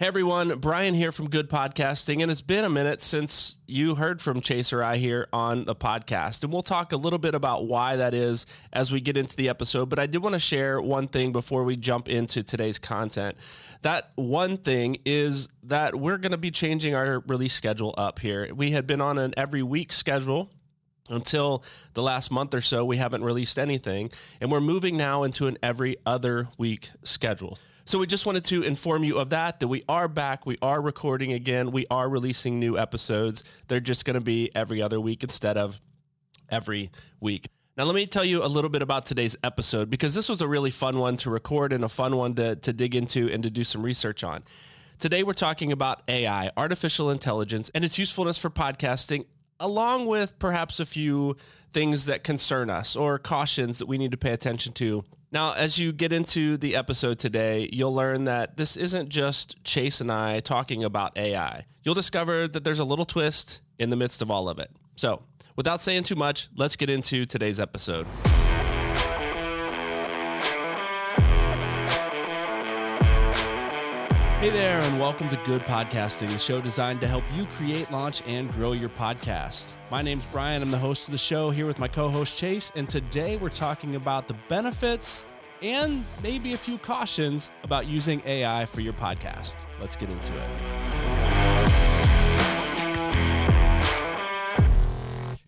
Hey everyone, Brian here from Good Podcasting, and it's been a minute since you heard from Chaser I here on the podcast. And we'll talk a little bit about why that is as we get into the episode. But I did want to share one thing before we jump into today's content. That one thing is that we're going to be changing our release schedule up here. We had been on an every week schedule until the last month or so, we haven't released anything. And we're moving now into an every other week schedule. So we just wanted to inform you of that, that we are back. We are recording again. We are releasing new episodes. They're just going to be every other week instead of every week. Now, let me tell you a little bit about today's episode because this was a really fun one to record and a fun one to, to dig into and to do some research on. Today, we're talking about AI, artificial intelligence, and its usefulness for podcasting, along with perhaps a few things that concern us or cautions that we need to pay attention to now, as you get into the episode today, you'll learn that this isn't just Chase and I talking about AI. You'll discover that there's a little twist in the midst of all of it. So, without saying too much, let's get into today's episode. Hey there, and welcome to Good Podcasting, the show designed to help you create, launch, and grow your podcast. My name's Brian. I'm the host of the show here with my co host Chase, and today we're talking about the benefits and maybe a few cautions about using AI for your podcast. Let's get into it.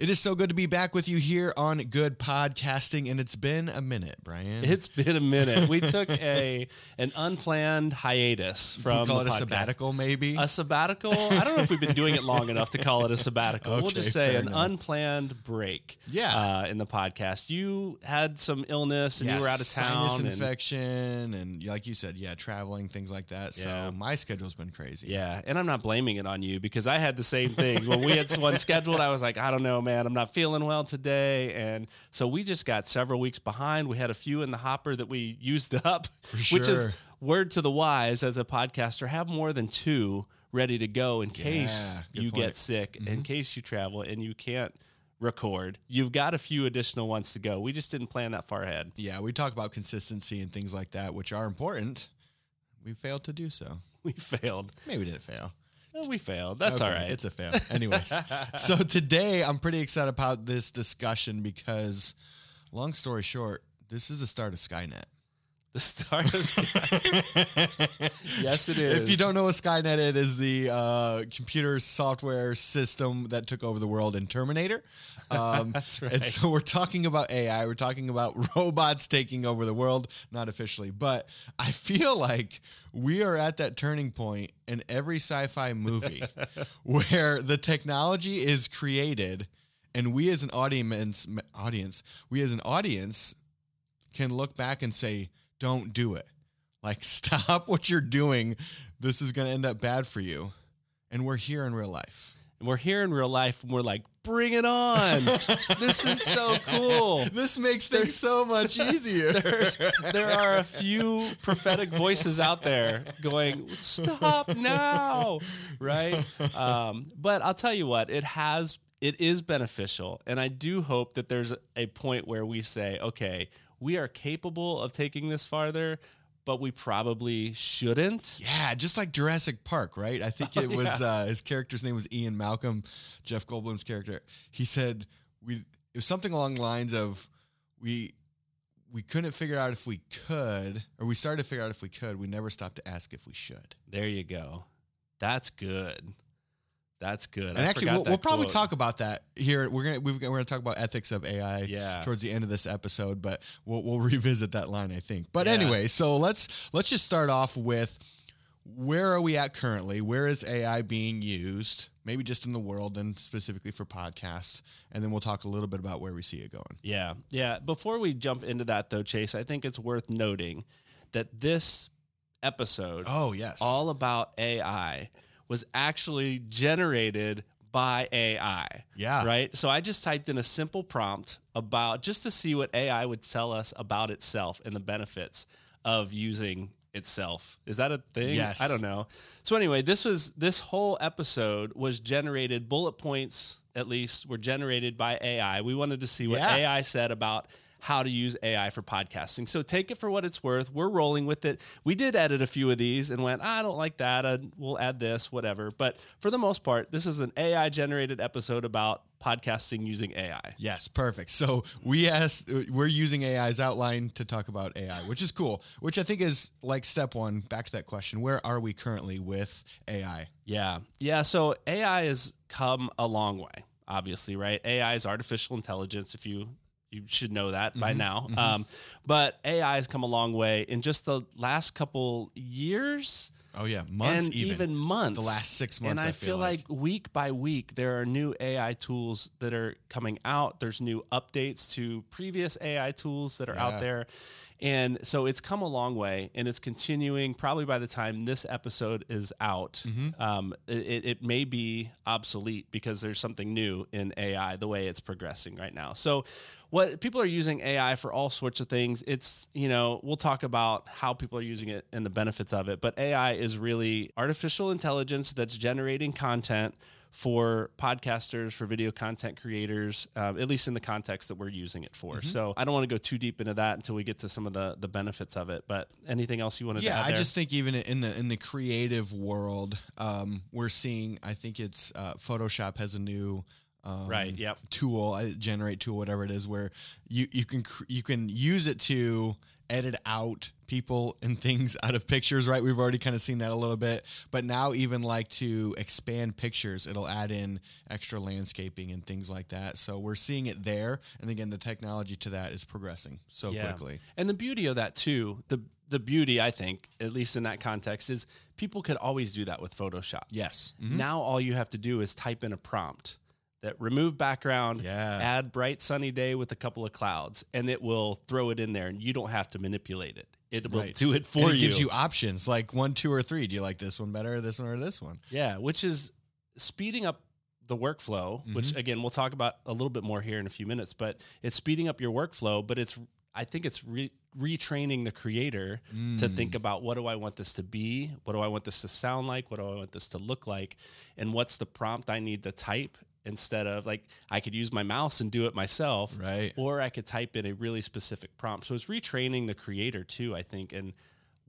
It is so good to be back with you here on Good Podcasting, and it's been a minute, Brian. It's been a minute. We took a an unplanned hiatus from we call the it a sabbatical, maybe. A sabbatical? I don't know if we've been doing it long enough to call it a sabbatical. we'll just say an enough. unplanned break. Yeah. Uh, in the podcast, you had some illness and you were out of town. sinus and- infection, and like you said, yeah, traveling, things like that. Yeah. So my schedule's been crazy. yeah, and I'm not blaming it on you because I had the same thing. when we had one scheduled, I was like, I don't know, man, I'm not feeling well today. And so we just got several weeks behind. We had a few in the hopper that we used up, which is word to the wise as a podcaster have more than two ready to go in case Yeah, you point. get sick, in mm-hmm. case you travel and you can't record. You've got a few additional ones to go. We just didn't plan that far ahead. Yeah, we talk about consistency and things like that, which are important. We failed to do so. We failed. Maybe we didn't fail. We failed. That's all Okay, right. It's a fail. Anyways, so today I'm pretty excited about this discussion because, long story short, this is the start of Skynet. the start of yes, it is. If you don't know what Skynet is, it is the uh, computer software system that took over the world in Terminator. Um, That's right. And so we're talking about AI. We're talking about robots taking over the world, not officially, but I feel like we are at that turning point in every sci-fi movie where the technology is created, and we as an audience, audience, we as an audience can look back and say, "Don't do it." Like, stop what you're doing. This is going to end up bad for you. And we're here in real life. And we're here in real life and we're like, bring it on. this is so cool. This makes things so much easier. There are a few prophetic voices out there going, stop now. Right. Um, but I'll tell you what, it has, it is beneficial. And I do hope that there's a point where we say, okay, we are capable of taking this farther, but we probably shouldn't. Yeah, just like Jurassic Park, right? I think it was uh, his character's name was Ian Malcolm, Jeff Goldblum's character. He said we it was something along the lines of we we couldn't figure out if we could, or we started to figure out if we could. We never stopped to ask if we should. There you go. That's good. That's good. And I actually, we'll, that we'll probably talk about that here. We're gonna we're gonna talk about ethics of AI Yeah. towards the end of this episode, but we'll we'll revisit that line, I think. But Yeah. anyway, so let's let's just start off with where are we at currently? Where is AI being used? Maybe just in the world and specifically for podcasts, and then we'll talk a little bit about where we see it going. Yeah. Yeah. Before we jump into that, though, Chase, I think it's worth noting that this episode, Oh yes, all about AI, was actually generated by AI. Yeah. Right. So I just typed in a simple prompt about just to see what AI would tell us about itself and the benefits of using itself. Is that a thing? Yes. I don't know. So anyway, this was this whole episode was generated bullet points at least were generated by AI. We wanted to see what Yeah. AI said about how to use AI for podcasting. So take it for what it's worth. We're rolling with it. We did edit a few of these and went, I don't like that. Uh, we'll add this, whatever. But for the most part, this is an AI generated episode about podcasting using AI. Yes, perfect. So we asked, we're using AI's outline to talk about AI, which is cool. Which I think is like step one. Back to that question: Where are we currently with AI? Yeah, yeah. So AI has come a long way. Obviously, right? AI is artificial intelligence. If you you should know that by now. Um, but AI has come a long way in just the last couple years. Oh yeah, months and even. even, months. The last six months, And I, I feel feel like. week by week there are new AI tools that are coming out. There's new updates to previous AI tools that are Yeah. out there. And so it's come a long way and it's continuing. Probably by the time this episode is out, Mm-hmm. um, it, it may be obsolete because there's something new in AI the way it's progressing right now. So, what people are using AI for all sorts of things. It's, you know, we'll talk about how people are using it and the benefits of it, but AI is really artificial intelligence that's generating content for podcasters, for video content creators, um, at least in the context that we're using it for. So I don't want to go too deep into that until we get to some of the the benefits of it. But anything else you wanted to Yeah, add I there? just think even in the in the creative world, um, we're seeing. I think it's uh, Photoshop has a new. Um, Right, yep. Tool, uh, generate tool, whatever it is, where you you can you can use it to edit out people and things out of pictures. Right, we've already kind of seen that a little bit, but now even like to expand pictures, it'll add in extra landscaping and things like that. So we're seeing it there, and again, the technology to that is progressing so quickly. And the beauty of that too, the the beauty I think, at least in that context, is people could always do that with Photoshop. Yes. Mhm. Now all you have to do is type in a prompt that remove background, Yeah. add bright sunny day with a couple of clouds, and it will throw it in there, and you don't have to manipulate it. It will Right. do it for it you. gives you options like one, two, or three. Do you like this one better, this one, or this one? Yeah, which is speeding up the workflow, Mm-hmm. which again we'll talk about a little bit more here in a few minutes, but it's speeding up your workflow, but it's I think it's re- retraining the creator to Mm. think about what do I want this to be? What do I want this to sound like? What do I want this to look like? And what's the prompt I need to type instead of like I could use my mouse and do it myself, Right. or I could type in a really specific prompt. So it's retraining the creator too, I think, and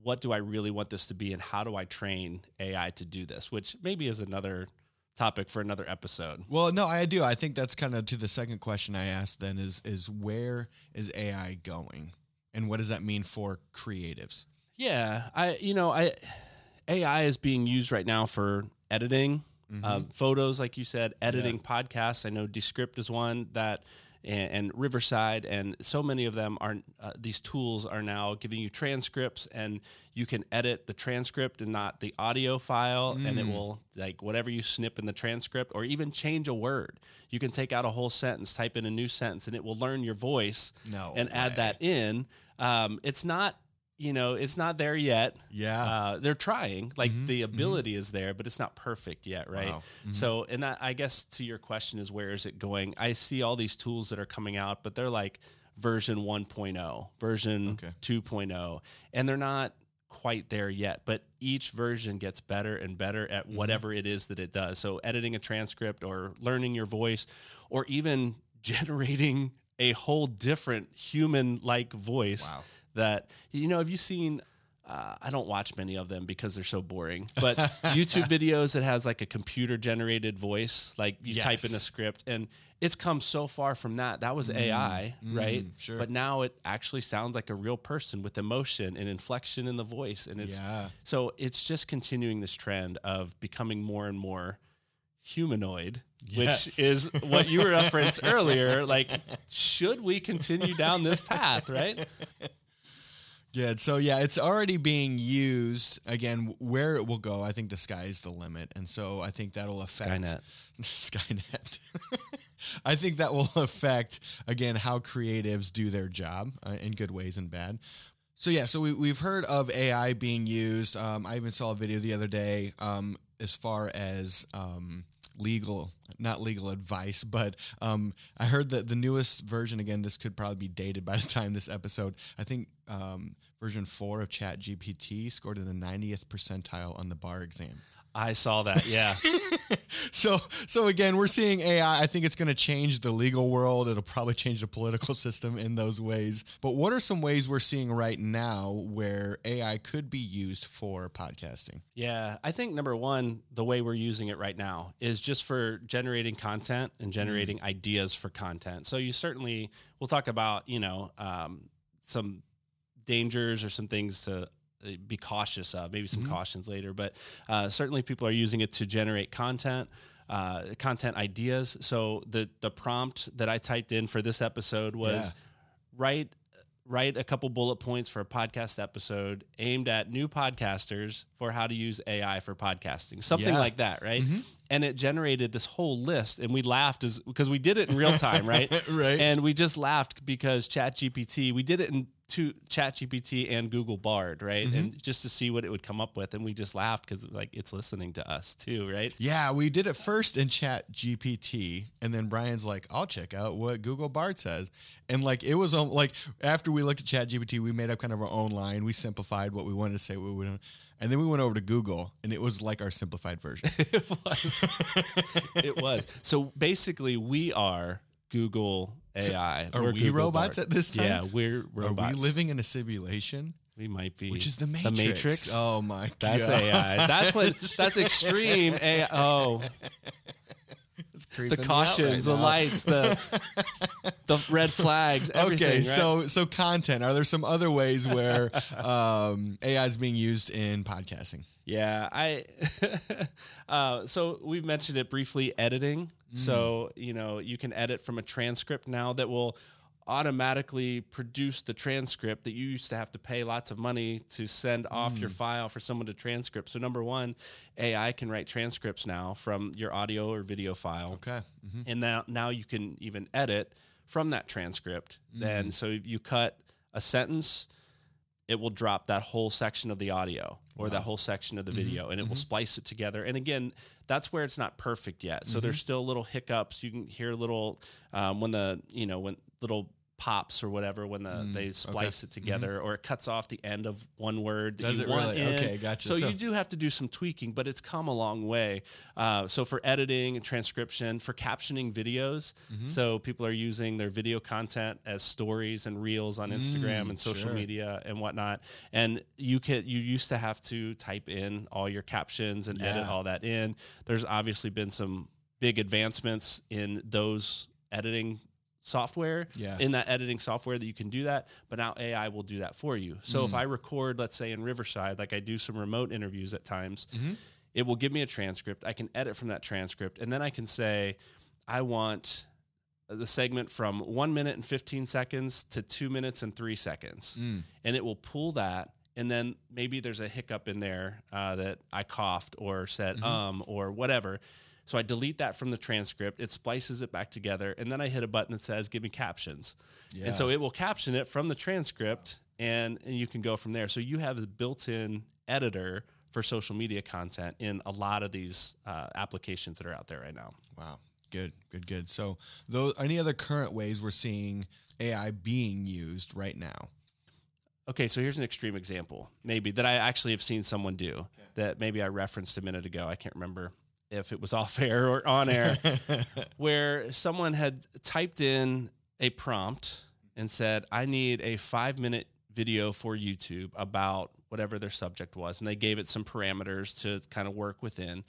what do I really want this to be and how do I train AI to do this, which maybe is another topic for another episode. Well, no, I do. I think that's kind of to the second question I asked. Then is is where is AI going, and what does that mean for creatives? Yeah, I you know, I AI is being used right now for editing um, photos, like you said, editing podcasts. I know Descript is one that, and, and Riverside, and so many of them are. Uh, these tools are now giving you transcripts, and you can edit the transcript and not the audio file, and it will like whatever you snip in the transcript, or even change a word. You can take out a whole sentence, type in a new sentence, and it will learn your voice No and add that in. Um, it's not. You know, it's not there yet. Yeah. Uh, they're trying. Like mm-hmm. the mm-hmm. ability is there, but it's not perfect yet, right? Wow. Mm-hmm. So, and that, I guess to your question is where is it going? I see all these tools that are coming out, but they're like version 1.0, version Okay. 2.0, and they're not quite there yet. But each version gets better and better at whatever it is that it does. So, editing a transcript or learning your voice, or even generating a whole different human-like voice Wow. That you know have you seen uh, i don't watch many of them because they're so boring but youtube videos that has like a computer generated voice like you type in a script and it's come so far from that that was ai right sure. but now it actually sounds like a real person with emotion and inflection in the voice and it's Yeah. so it's just continuing this trend of becoming more and more humanoid Yes. which is what you referenced earlier like should we continue down this path right Good. So yeah, it's already being used. Again, where it will go, I think the sky's the limit, and so I think that'll affect Skynet. Skynet. I think that will affect again how creatives do their job uh, in good ways and bad. So yeah, so we, we've heard of AI being used. Um, I even saw a video the other day um, as far as um, legal, not legal advice, but um, I heard that the newest version. Again, this could probably be dated by the time this episode. I think um, version four of Chat GPT scored in the 90th percentile on the bar exam. I saw that. Yeah. so so again, we're seeing AI. I think it's going to change the legal world. It'll probably change the political system in those ways. But what are some ways we're seeing right now where AI could be used for podcasting? Yeah, I think number one, the way we're using it right now is just for generating content and generating mm. ideas for content. So you certainly we'll talk about you know um, some dangers or some things to be cautious of. Maybe some mm-hmm. cautions later, but uh, certainly people are using it to generate content. Uh, content ideas. So the the prompt that I typed in for this episode was yeah. write write a couple bullet points for a podcast episode aimed at new podcasters for how to use AI for podcasting, something yeah. like that, right? Mm-hmm. And it generated this whole list, and we laughed as because we did it in real time, right? right. And we just laughed because chat gpt we did it in to ChatGPT and Google Bard, right? Mm-hmm. And just to see what it would come up with, and we just laughed because like it's listening to us too, right? Yeah, we did it first in chat gpt and then Brian's like, "I'll check out what Google Bard says," and like it was um, like after we looked at chat gpt we made up kind of our own line. We simplified what we wanted to say. What we wanted. And then we went over to Google, and it was like our simplified version. it was. it was. So basically, we are Google AI. So are we Google robots Bard. at this time? Yeah, we're robots. Are we living in a simulation? We might be. Which is the Matrix. The Matrix. Oh my that's god. That's AI. That's what that's extreme AI. Oh. The cautions, right the lights, the the red flags. Okay, right? so so content. Are there some other ways where um, AI is being used in podcasting? Yeah, I. uh, so we've mentioned it briefly. Editing. Mm. So you know you can edit from a transcript now that will automatically produce the transcript that you used to have to pay lots of money to send off mm. your file for someone to transcript. So number one, AI can write transcripts now from your audio or video file. Okay. Mm-hmm. And now now you can even edit from that transcript. Mm. Then so you cut a sentence it will drop that whole section of the audio or wow. that whole section of the mm-hmm. video and it mm-hmm. will splice it together. And again, that's where it's not perfect yet. So mm-hmm. there's still little hiccups. You can hear little um, when the you know when little pops or whatever when the mm, they splice okay. it together mm-hmm. or it cuts off the end of one word that Does you it want really? in. Okay, gotcha. So, so, you do have to do some tweaking, but it's come a long way. Uh, so for editing and transcription, for captioning videos, mm-hmm. so people are using their video content as stories and reels on Instagram mm, and social sure. media and whatnot. And you can you used to have to type in all your captions and yeah. edit all that in. There's obviously been some big advancements in those editing software yeah. in that editing software that you can do that but now ai will do that for you so mm. if i record let's say in riverside like i do some remote interviews at times mm-hmm. it will give me a transcript i can edit from that transcript and then i can say i want the segment from one minute and 15 seconds to two minutes and three seconds mm. and it will pull that and then maybe there's a hiccup in there uh, that i coughed or said mm-hmm. um or whatever so I delete that from the transcript. It splices it back together, and then I hit a button that says "Give me captions," yeah. and so it will caption it from the transcript, and, and you can go from there. So you have a built-in editor for social media content in a lot of these uh, applications that are out there right now. Wow, good, good, good. So, those any other current ways we're seeing AI being used right now? Okay, so here's an extreme example, maybe that I actually have seen someone do okay. that maybe I referenced a minute ago. I can't remember if it was off air or on air, where someone had typed in a prompt and said, I need a five minute video for YouTube about whatever their subject was. And they gave it some parameters to kind of work within.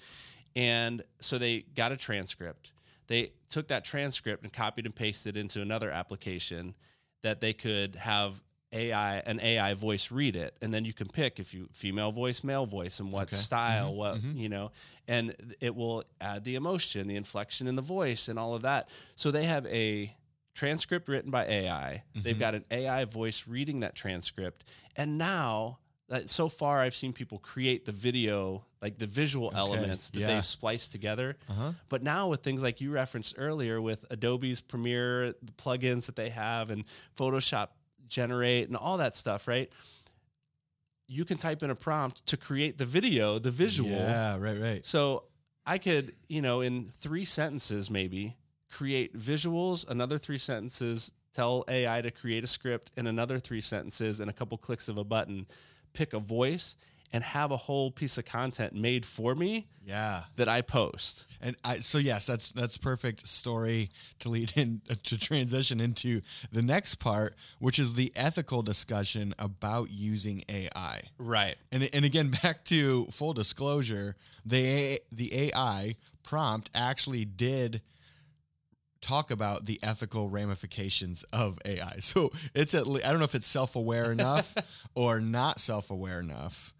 And so they got a transcript. They took that transcript and copied and pasted it into another application that they could have AI an AI voice read it, and then you can pick if you female voice, male voice, and what okay. style, mm-hmm. what mm-hmm. you know, and it will add the emotion, the inflection in the voice, and all of that. So they have a transcript written by AI. Mm-hmm. They've got an AI voice reading that transcript, and now that so far I've seen people create the video, like the visual okay. elements that yeah. they've spliced together. Uh-huh. But now with things like you referenced earlier with Adobe's Premiere, the plugins that they have, and Photoshop generate and all that stuff, right? You can type in a prompt to create the video, the visual. Yeah, right, right. So I could, you know, in three sentences maybe create visuals, another three sentences, tell AI to create a script, and another three sentences and a couple clicks of a button, pick a voice, and have a whole piece of content made for me Yeah. that I post. And I, so yes, that's that's perfect story to lead in to transition into the next part, which is the ethical discussion about using AI. Right. And and again, back to full disclosure, the the AI prompt actually did talk about the ethical ramifications of AI. So it's at le- I don't know if it's self aware enough or not self aware enough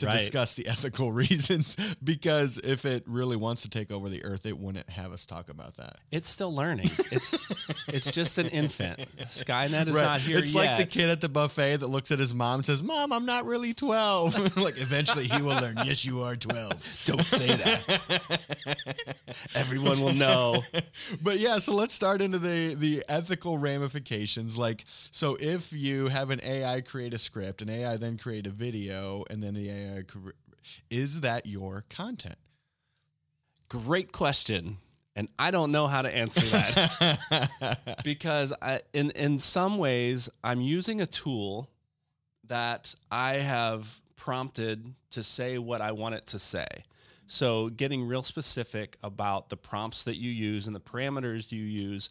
to Right. discuss the ethical reasons. Because if it really wants to take over the earth, it wouldn't have us talk about that. It's still learning. It's it's just an infant. Skynet is Right. not here it's yet. like the kid at the buffet that looks at his mom and says, "Mom, I'm not really 12." like eventually he will learn, "Yes, you are 12." Don't say that. Everyone will know. but yeah, so let's start into the the ethical ramifications. Like, so if you have an AI create a script, an AI then create a video, and then the AI cre- is that your content? Great question. And I don't know how to answer that because I, in in some ways I'm using a tool that I have prompted to say what I want it to say. So getting real specific about the prompts that you use and the parameters you use,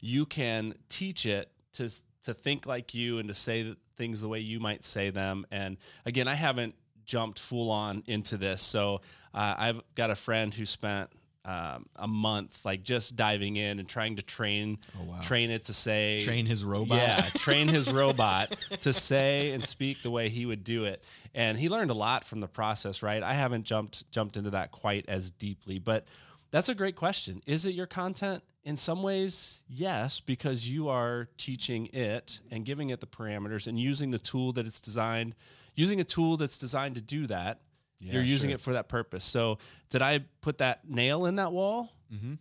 you can teach it to to think like you and to say things the way you might say them. And again, I haven't jumped full on into this, so uh, I've got a friend who spent um, a month like just diving in and trying to train wow. train it to say Train his robot. yeah, train his robot to say and speak the way he would do it. And he learned a lot from the process, right? I haven't jumped jumped into that quite as deeply, but that's a great question. Is it your content? In some ways, yes, because you are teaching it and giving it the parameters and using the tool that it's designed, using a tool that's designed to do that. Yeah, you're using sure. it for that purpose. So, did I put that nail in that wall? Mm-hmm.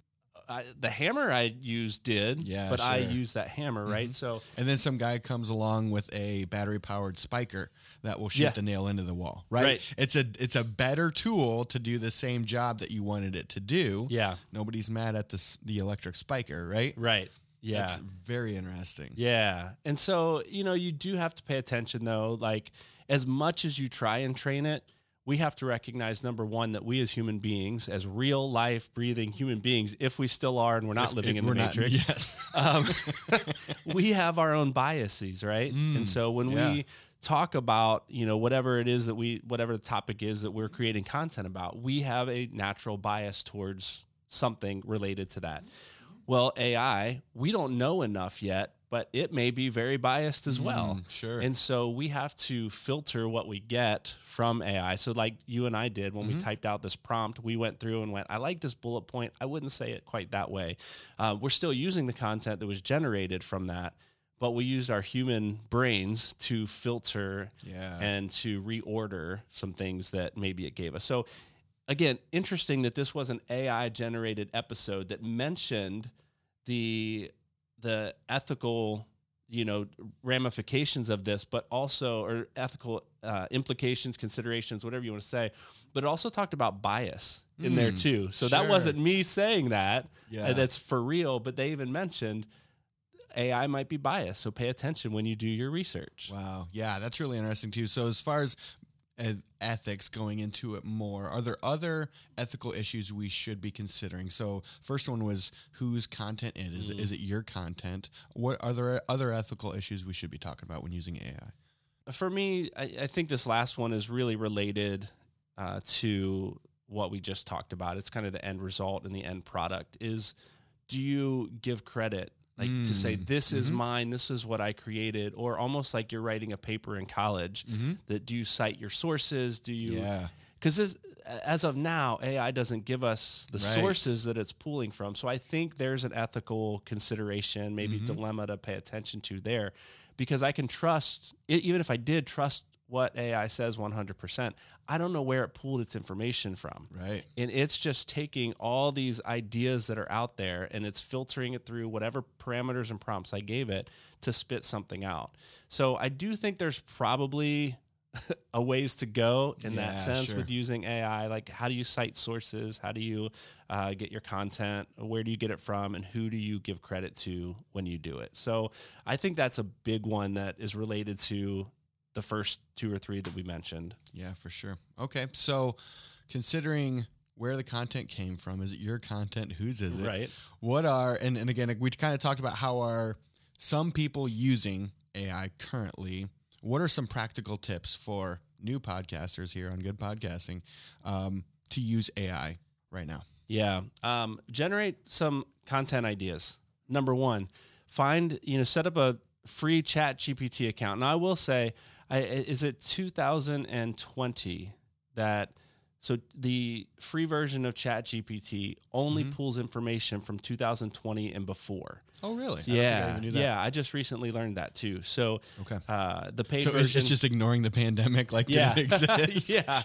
I, the hammer I used did, Yeah, but I used that hammer, right? So, And then some guy comes along with a battery powered spiker that will shoot Yeah. the nail into the wall. Right? Right. It's a it's a better tool to do the same job that you wanted it to do. yeah, Nobody's mad at this the electric spiker, right? right. Yeah. That's very interesting. Yeah. And so, you know, you do have to pay attention though. Like, as much as you try and train it, we have to recognize number one, that we as human beings, as real life breathing human beings, if we still are and we're not living in the We're not- matrix, yes. um, we have our own biases, right? and so when Mm, yeah. we talk about, you know, whatever it is that we, whatever the topic is that we're creating content about, we have a natural bias towards something related to that. Well, AI, we don't know enough yet, but it may be very biased as well. Mm, sure. And so we have to filter what we get from AI. So, like you and I did when we typed out this prompt, we went through and went, I like this bullet point. I wouldn't say it quite that way. Uh, we're still using the content that was generated from that, but we used our human brains to filter Yeah. and to reorder some things that maybe it gave us. So, again, interesting that this was an AI generated episode that mentioned the the ethical you know ramifications of this but also or ethical uh, implications considerations whatever you want to say but it also talked about bias in there Mm, too so that wasn't me saying that Yeah. uh, that's for real but they even mentioned ai might be biased so pay attention when you do your research Wow. Yeah, that's really interesting too. So as far as ethics going into it more, are there other ethical issues we should be considering? So first one was whose content it is. Mm. Is it your content? What are there other ethical issues we should be talking about when using AI? for me, I, I think this last one is really related uh, to what we just talked about. It's kind of the end result and the end product is do you give credit? Like to say, Mm, this is mhm. mine, this is what I created, or almost like you're writing a paper in college Mm-hmm. that do you cite your sources? Do you, Yeah. because as of now, AI doesn't give us the Right. sources that it's pulling from. So I think there's an ethical consideration, maybe Mhm. dilemma to pay attention to there, because I can trust even if I did trust what AI says 100%, I don't know where it pulled its information from. Right. And it's just taking all these ideas that are out there and it's filtering it through whatever parameters and prompts I gave it to spit something out. So I do think there's probably a ways to go in Yeah, that sense sure. with using AI. Like, how do you cite sources? How do you uh, get your content? Where do you get it from? And who do you give credit to when you do it? So I think that's a big one that is related to the first two or three that we mentioned. Yeah, for sure. Okay, so considering where the content came from, is it your content? Whose is it? Right. What are and, and again we kind of talked about how are some people using AI currently? What are some practical tips for new podcasters here on Good Podcasting um, to use AI right now? Yeah. Um, generate some content ideas. Number one, find, you know, set up a free chat GPT account. Now I will say, I, is it 2020 that so the free version of Chat GPT only Mm-hmm. pulls information from 2020 and before. Oh, really? I don't think I Yeah, even knew that. yeah. I just recently learned that too. So Okay. uh, the paid So it's, version, it's just ignoring the pandemic like yeah, yeah.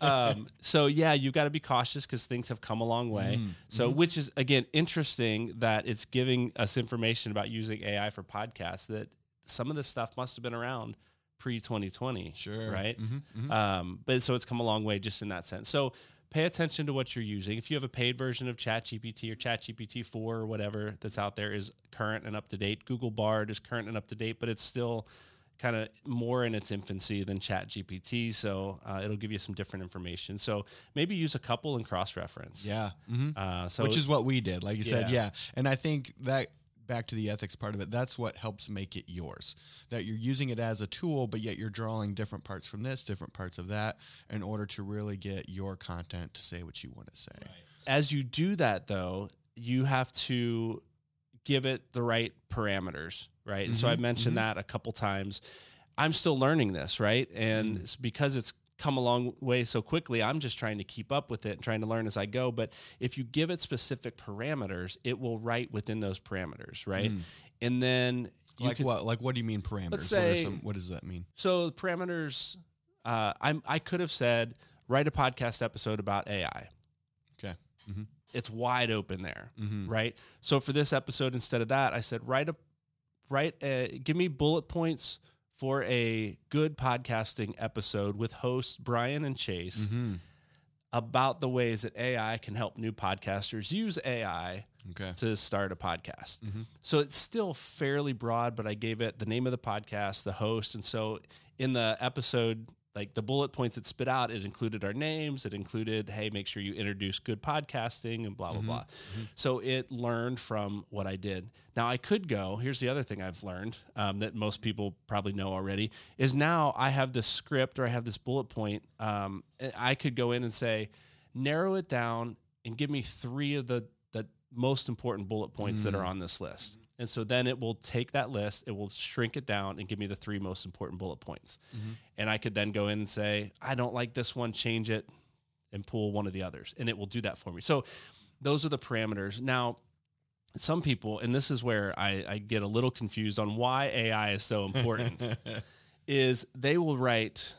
Um, so yeah, you've got to be cautious because things have come a long way. Mm-hmm. So which is again interesting that it's giving us information about using AI for podcasts that some of this stuff must have been around pre 2020. Sure. Right. Mhm, mhm. Um, but so it's come a long way just in that sense. So pay attention to what you're using. If you have a paid version of ChatGPT or ChatGPT 4 or whatever that's out there is current and up to date. Google Bard is current and up to date, but it's still kind of more in its infancy than ChatGPT. So uh, it'll give you some different information. So maybe use a couple and cross reference. Yeah. mhm. Uh, so Which is what we did, like you said. Yeah. Yeah. And I think that back to the ethics part of it, that's what helps make it yours. That you're using it as a tool, but yet you're drawing different parts from this, different parts of that, in order to really get your content to say what you want to say. as you do that though you have to give it the right parameters right and so i Mhm, mentioned mhm. that a couple times i'm still learning this right and Mm. it's because it's come a long way so quickly i'm just trying to keep up with it and trying to learn as i go but if you give it specific parameters it will write within those parameters right Mm. and then you like can- what? Like what do you mean parameters? what, are say- some, what does that mean? so the parameters uh, I'm, i could have said write a podcast episode about ai Okay. Mhm. it's wide open there Mhm. right? So for this episode, instead of that, I said write a write a, give me bullet points for a good podcasting episode with hosts Brian and Chase Mhm. about the ways that AI can help new podcasters use AI Okay. to start a podcast. Mhm. So it's still fairly broad, but I gave it the name of the podcast, the host, and so in the episode, like the bullet points it spit out, it included our names. It included, hey, make sure you introduce good podcasting and blah blah blah. So it learned from what I did. Now I could go. Here's the other thing I've learned um, that most people probably know already is now I have this script or I have this bullet point. Um, I could go in and say, narrow it down and give me three of the the most important bullet points that are on this list. And so then it will take that list, it will shrink it down and give me the three most important bullet points. Mm-hmm. And I could then go in and say, I don't like this one, change it and pull one of the others. And it will do that for me. So those are the parameters. Now, some people, and this is where I, I get a little confused on why AI is so important, is they will write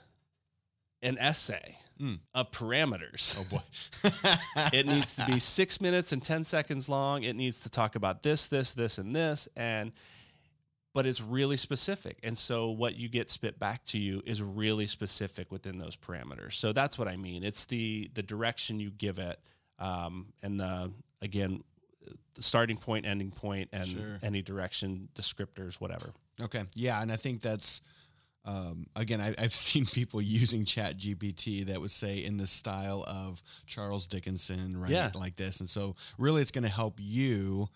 an essay Mm. of parameters Oh boy. it needs to be six minutes and 10 seconds long. It needs to talk about this, this, this, and this. And, but it's really specific. And so what you get spit back to you is really specific within those parameters. So that's what I mean. It's the, the direction you give it. Um, and the, again, the starting point, ending point, and Sure. any direction, descriptors, whatever. Okay. Yeah, and I think that's um, again, I, I've seen people using Chat GPT that would say in the style of Charles Dickinson, right? Yeah. Like this. And so really it's gonna help you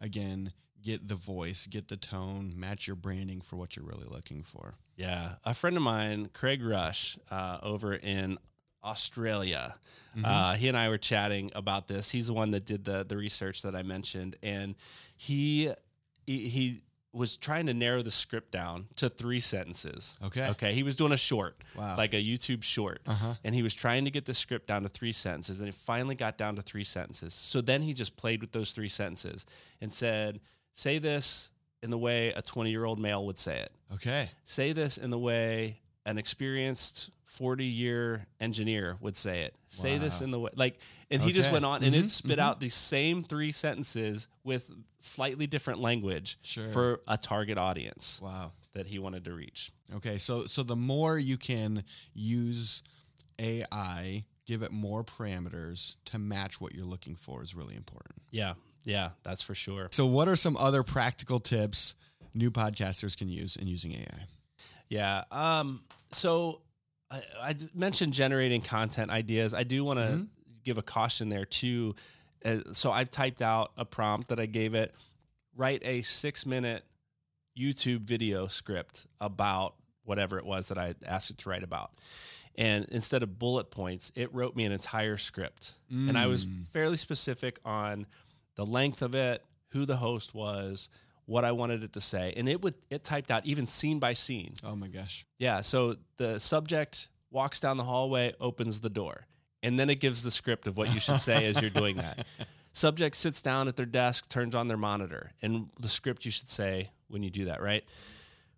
again get the voice, get the tone, match your branding for what you're really looking for. Yeah, a friend of mine, Craig Rush, uh, over in Australia. Uh, he and I were chatting about this. He's the one that did the the research that I mentioned, and he he, he was trying to narrow the script down to three sentences. Okay. Okay. He was doing a short, Wow. like a YouTube short, Uh-huh. and he was trying to get the script down to three sentences, and it finally got down to three sentences. So then he just played with those three sentences and said, "Say this." In the way a 20 year old male would say it Okay. say this in the way an experienced 40 year engineer would say it. Say this in the way, like, and he just went on and Mhm, it spit out the same three sentences with slightly different language Sure. for a target audience Wow. that he wanted to reach. Okay, so so the more you can use AI, give it more parameters to match what you're looking for is really important. Yeah. Yeah. That's for sure. So what are some other practical tips new podcasters can use in using AI? Yeah. Um, so I mentioned generating content ideas. I do want to Mm-hmm. give a caution there too. Uh, so I've typed out a prompt that I gave it. Write a six minute YouTube video script about whatever it was that I asked it to write about. And instead of bullet points, it wrote me an entire script. And I was Mm. fairly specific on the length of it, who the host was, what I wanted it to say. And it would it typed out even scene by scene. Oh my gosh. Yeah. So the subject walks down the hallway, opens the door, and then it gives the script of what you should say as you're doing that. Subject sits down at their desk, turns on their monitor, and the script you should say when you do that, right?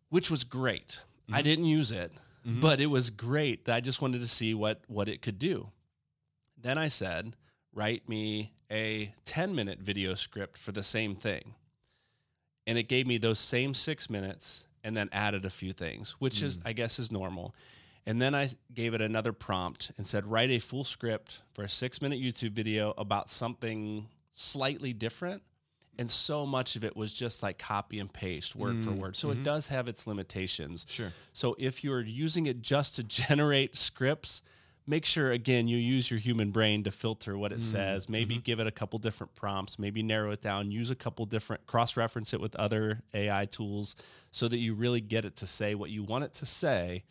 Which was great. I mm-hmm. didn't use it, mm-hmm. but it was great. that I just wanted to see what what it could do. Then I said, write me a 10 minute video script for the same thing. And it gave me those same six minutes and then added a few things, which is, mm. I guess, is normal. And then I gave it another prompt and said, write a full script for a six minute YouTube video about something slightly different. And so much of it was just like copy and paste, word for mm. word. So it mm-hmm. does have its limitations. Sure. So if you're using it just to generate scripts, make sure again you use your human brain to filter what it mm-hmm. says. Maybe mm-hmm. give it a couple different prompts, maybe narrow it down, use a couple different cross-reference it with other AI tools so that you really get it to say what you want it to say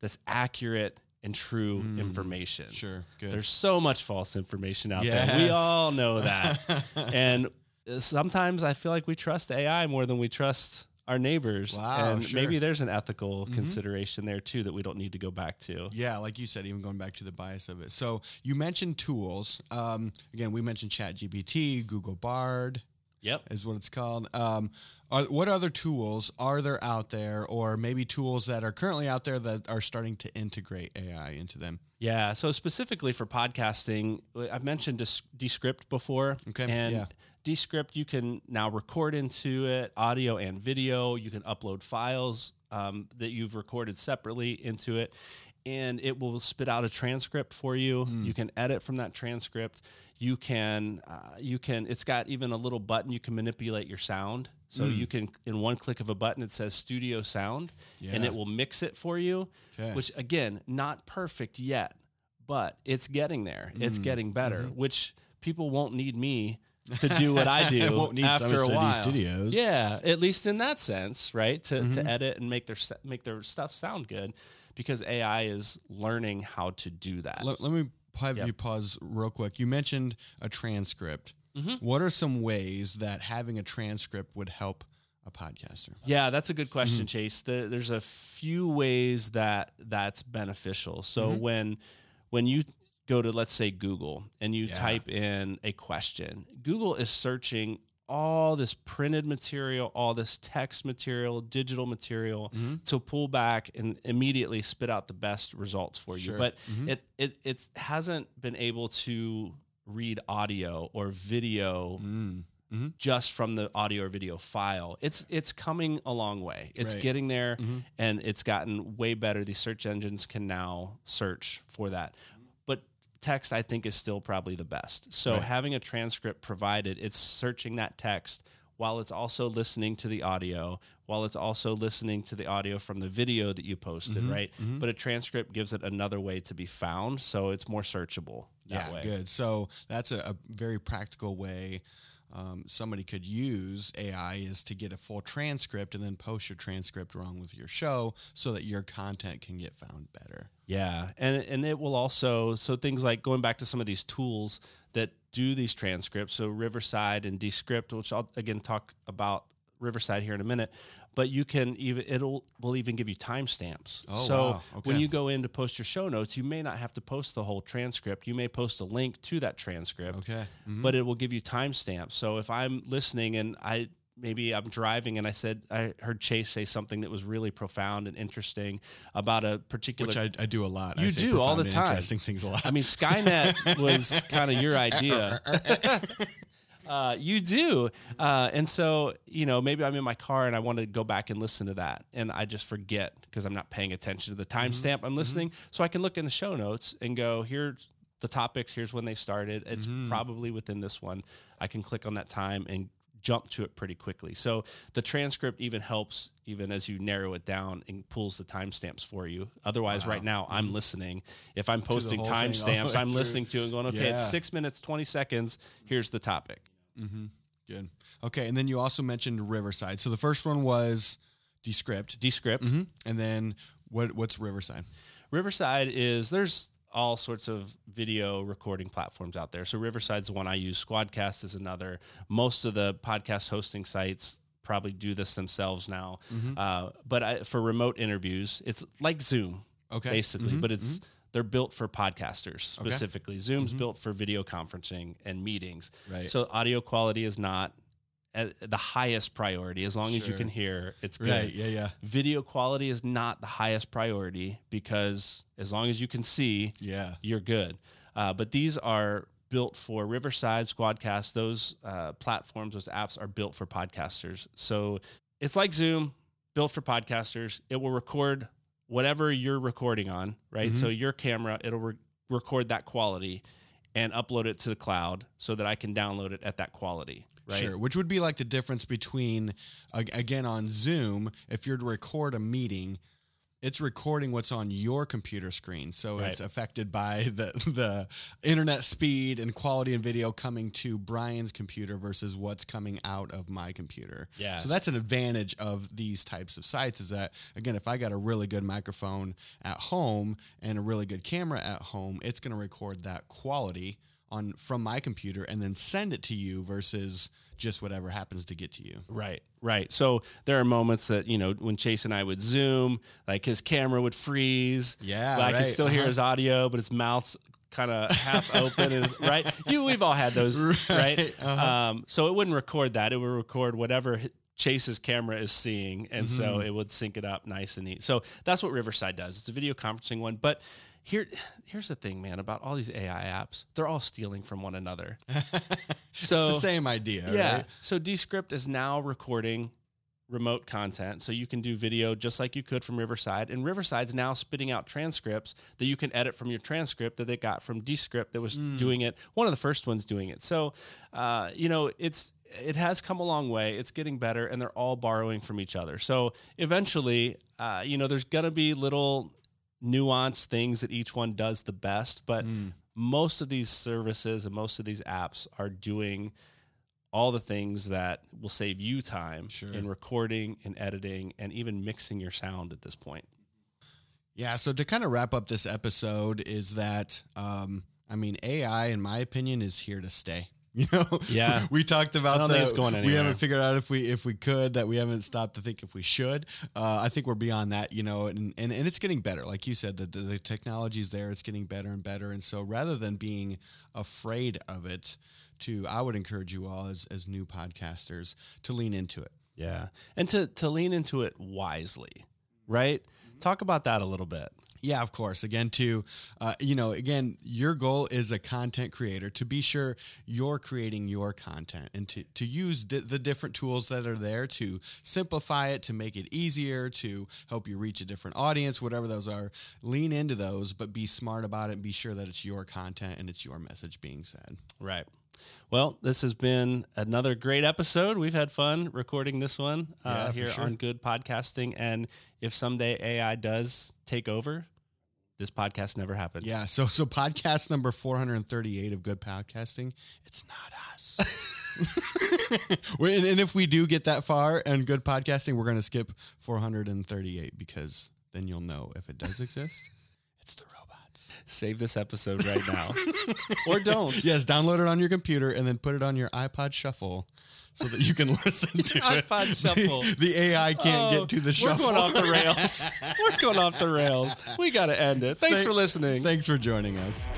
that's accurate and true mm. information. Sure. Good. There's so much false information out there. We all know that. and uh, sometimes I feel like we trust AI more than we trust our neighbors. Wow, and sure. maybe there's an ethical consideration there too that we don't need to go back to. Yeah, like you said, even going back to the bias of it. So you mentioned tools. Um, again, we mentioned ChatGPT, Google Bard Yep. is what it's called. Um, are, what other tools are there out there, or maybe tools that are currently out there that are starting to integrate AI into them? Yeah. So specifically for podcasting, I've mentioned Des- Descript before. Okay, And yeah. Descript, you can now record into it audio and video. You can upload files um, that you've recorded separately into it, and it will spit out a transcript for you. Hmm. You can edit from that transcript. You can, uh, you can. It's got even a little button you can manipulate your sound. So Hmm. you can, in one click of a button, it says Studio Sound, and it will mix it for you. Okay. Which again, not perfect yet, but it's getting there. It's Mm, getting better, which people won't need me to do what I do Won't need after a while. Studios. Yeah, at least in that sense, right? To, to edit and make their make their stuff sound good, because AI is learning how to do that. Let, let me have Yep. you pause real quick. You mentioned a transcript. Mm-hmm. What are some ways that having a transcript would help a podcaster? Yeah, that's a good Mm-hmm. question, Chase. The, there's a few ways that that's beneficial. So Mm-hmm. when when you go to let's say Google and you Yeah. type in a question, Google is searching all this printed material, all this text material, digital material Mm-hmm. to pull back and immediately spit out the best results for you. Sure. But it it it hasn't been able to read audio or video Mm. just from the audio or video file. It's it's coming a long way. It's Right. getting there and it's gotten way better. These search engines can now search for that. But text I think is still probably the best. So Right. having a transcript provided, it's searching that text while it's also listening to the audio, while it's also listening to the audio from the video that you posted, right? But a transcript gives it another way to be found, so it's more searchable that yeah, way. good. So that's a, a very practical way um, somebody could use AI is to get a full transcript and then post your transcript along with your show so that your content can get found better. Yeah, and and it will also so things like going back to some of these tools do these transcripts. So Riverside and Descript, which I'll again talk about Riverside here in a minute, but you can even it'll will even give you timestamps. Oh, so wow. when you go in to post your show notes, you may not have to post the whole transcript. You may post a link to that transcript Okay. Mhm. but it will give you timestamps. So if I'm listening and I maybe I'm driving and I said I heard Chase say something that was really profound and interesting about a particular. Which I, I do a lot. I You say do all the time. Interesting things a lot. I mean, Skynet was kind of your idea. Uh, you do. Uh, and so, you know, maybe I'm in my car and I want to go back and listen to that. And I just forget because I'm not paying attention to the timestamp I'm listening. So I can look in the show notes and go, here's the topics, here's when they started. It's probably within this one. I can click on that time and jump to it pretty quickly. So the transcript even helps even as you narrow it down and pulls the timestamps for you. Otherwise, right now I'm listening. If I'm posting whole thing all the timestamps, I'm through. listening to and going, okay, Yeah. it's six minutes, 20 seconds. Here's the topic. Mm-hmm. Good. Okay, and then you also mentioned Riverside. So the first one was Descript, Descript. Mhm. and then what? What's Riverside? Riverside is there's all sorts of video recording platforms out there. So Riverside's the one I use. Squadcast is another. Most of the podcast hosting sites probably do this themselves now. Mm-hmm. Uh, but I, for remote interviews, it's like Zoom, Okay. basically. But it's they're built for podcasters specifically. Zoom's Mm-hmm. built for video conferencing and meetings. Right. So audio quality is not at the highest priority. As long as you can hear, it's good Right. Yeah. Yeah. video quality is not the highest priority because as long as you can see, Yeah. you're good. Uh, but these are built for Riverside, Squadcast. Those uh, platforms, those apps are built for podcasters. So it's like Zoom, built for podcasters. It will record whatever you're recording on, right? So your camera, it'll re- record that quality and upload it to the cloud so that I can download it at that quality, right? Sure. Which would be like the difference between, again, on Zoom, if you're to record a meeting, it's recording what's on your computer screen. So Right. it's affected by the, the internet speed and quality and video coming to Brian's computer versus what's coming out of my computer. Yes. So that's an advantage of these types of sites is that, again, if I got a really good microphone at home and a really good camera at home, it's going to record that quality on from my computer and then send it to you versus just whatever happens to get to you. Right, right. So there are moments that you know when Chase and I would zoom, like his camera would freeze. Yeah, I could right, still hear uh-huh. his audio, but his mouth's kind of half open. And, right, you we've all had those, right? Right, uh-huh. Um, so it wouldn't record that; it would record whatever Chase's camera is seeing, and so Mm-hmm. it would sync it up nice and neat. So that's what Riverside does. It's a video conferencing one, but. Here, here's the thing, man. About all these AI apps, they're all stealing from one another. so it's the same idea, yeah. right? So Descript is now recording remote content. So you can do video just like you could from Riverside. And Riverside's now spitting out transcripts that you can edit from your transcript that they got from Descript that was doing it. One of the first ones doing it. So, uh, you know, it's it has come a long way. It's getting better, and they're all borrowing from each other. So eventually, uh, you know, there's gonna be little nuanced things that each one does the best, but most of these services and most of these apps are doing all the things that will save you time Sure. in recording and editing and even mixing your sound at this point. Yeah. So to kind of wrap up this episode is that, um, I mean, AI, in my opinion, is here to stay. You know, Yeah. we talked about I don't the, think it's going We haven't figured out if we if we could that we haven't stopped to think if we should. Uh, I think we're beyond that, you know, and, and, and it's getting better. Like you said, the, the, the technology's there, it's getting better and better. And so rather than being afraid of it, to I would encourage you all as as new podcasters to lean into it. Yeah. And to to lean into it wisely, right? Talk about that a little bit. Yeah, of course. Again, to uh, you know, again, your goal is a content creator to be sure you're creating your content and to to use di- the different tools that are there to simplify it, to make it easier, to help you reach a different audience, whatever those are. Lean into those, but be smart about it. and Be sure that it's your content and it's your message being said. Right. Well, this has been another great episode. We've had fun recording this one uh, for here sure. on Good Podcasting. And if someday AI does take over, this podcast never happened. Yeah. So so podcast number four hundred and thirty eight of good podcasting. It's not us. and, and if we do get that far and good podcasting, we're going to skip 438 because then you'll know if it does exist. It's the robots. Save this episode right now. or don't. Yes, download it on your computer and then put it on your iPod Shuffle so that you can listen to it. iPod Shuffle. The, the AI can't Oh, get to the shuffle. We're going off the rails. We're going off the rails. We got to end it. Thanks Thank- for listening. Thanks for joining us.